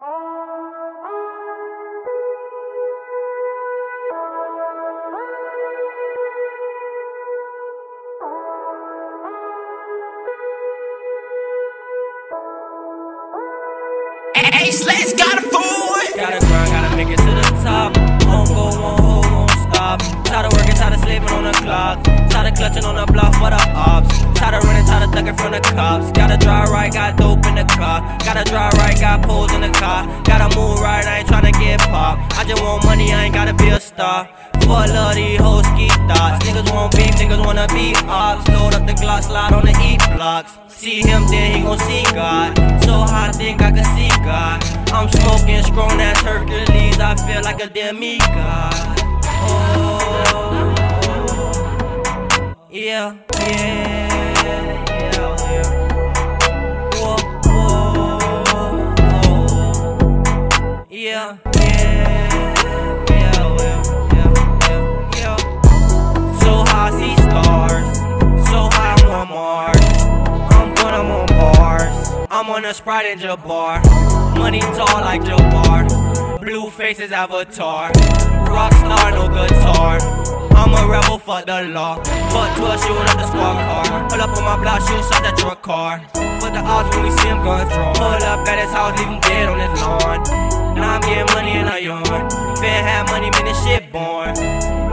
Gotta grind, gotta make it to the top. Won't go, hold, won't stop. Tired of working, tired of on the clock. Tired of clutching on the block for the ops. Tired of running, tired of ducking from the cops. Gotta drive right, got dope in the car. Just want money, I ain't gotta be a star. Full of these whole ski thoughts. Niggas want beef, niggas wanna be ops. Load up the Glock, slide on the E blocks. See him, then he gon' see God. So high, think I can see God. I'm smoking strong as Hercules. I feel like a demigod. Oh, yeah, yeah, I'm on a Sprite in Jabbar. Money tall like Jabbar. Blue faces avatar. Rockstar, no guitar. I'm a rebel, fuck the law. Fuck 12, shoot up the squad car. Pull up on my block, shoot shots at your car. Fuck the odds when we see him guns drawn. Pull up at his house, leave him dead on his lawn. Now I'm getting money and I yawn. Been had money, man, this shit born.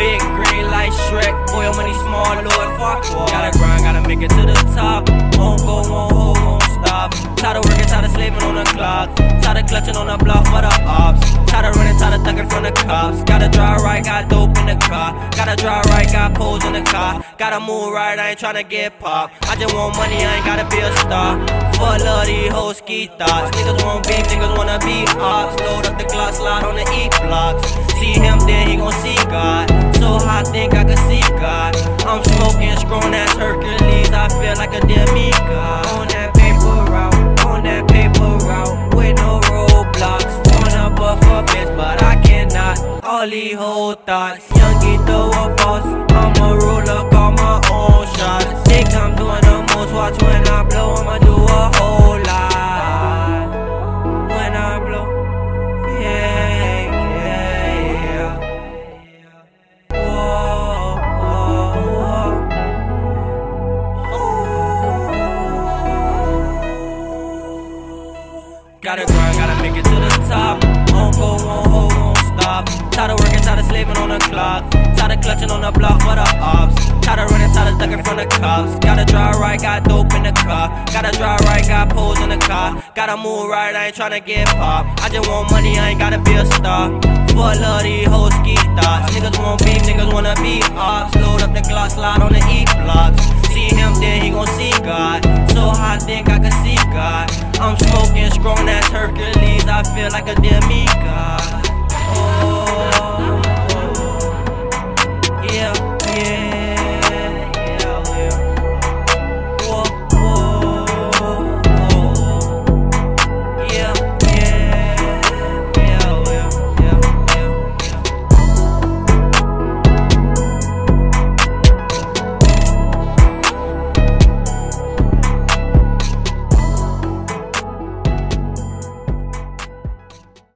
Big green like Shrek. Oil money, small, Lord, fuck. Gotta grind, gotta make it to the top. Won't go, won't hold, won't stop. Tired of working, tired of slaving on the clock. Tired of clutching on the block for the ops. Tired of running, tired of thugging from the cops. Gotta drive right, got dope in the car. Gotta drive right, got poles in the car. Gotta move right, I ain't tryna get popped. I just want money, I ain't gotta be a star. Full of these whole ski thoughts. Niggas want beef, niggas wanna be ops. Load up the Glock, slide on the E blocks. See him, then he gon' see God. So high, think I can see God. I'm smoking strong as Hercules. I feel like a demigod. All whole thoughts, young Gito a boss. I'm a ruler, call my own shots. Think I'm doing the most, watch when I blow, I'ma do a whole lot. When I blow, yeah, yeah, yeah. Whoa, whoa, whoa. Gotta grind, gotta make it to the top. Won't go, won't hold, Tired of working, tired of slaving on the clock. Tired of clutching on the block for the ops. Tired of running, tired of ducking from the cops. Gotta drive right, got dope in the car. Gotta drive right, got poles in the car. Gotta move right, I ain't tryna get popped. I just want money, I ain't gotta be a star. Full of these whole ski thoughts. Niggas want beef, niggas wanna be ops. Load up the Glock, slide on the E blocks. See him, then he gon' see God. So high, think I can see God. I'm smoking strong as Hercules. I feel like a demigod. Oh.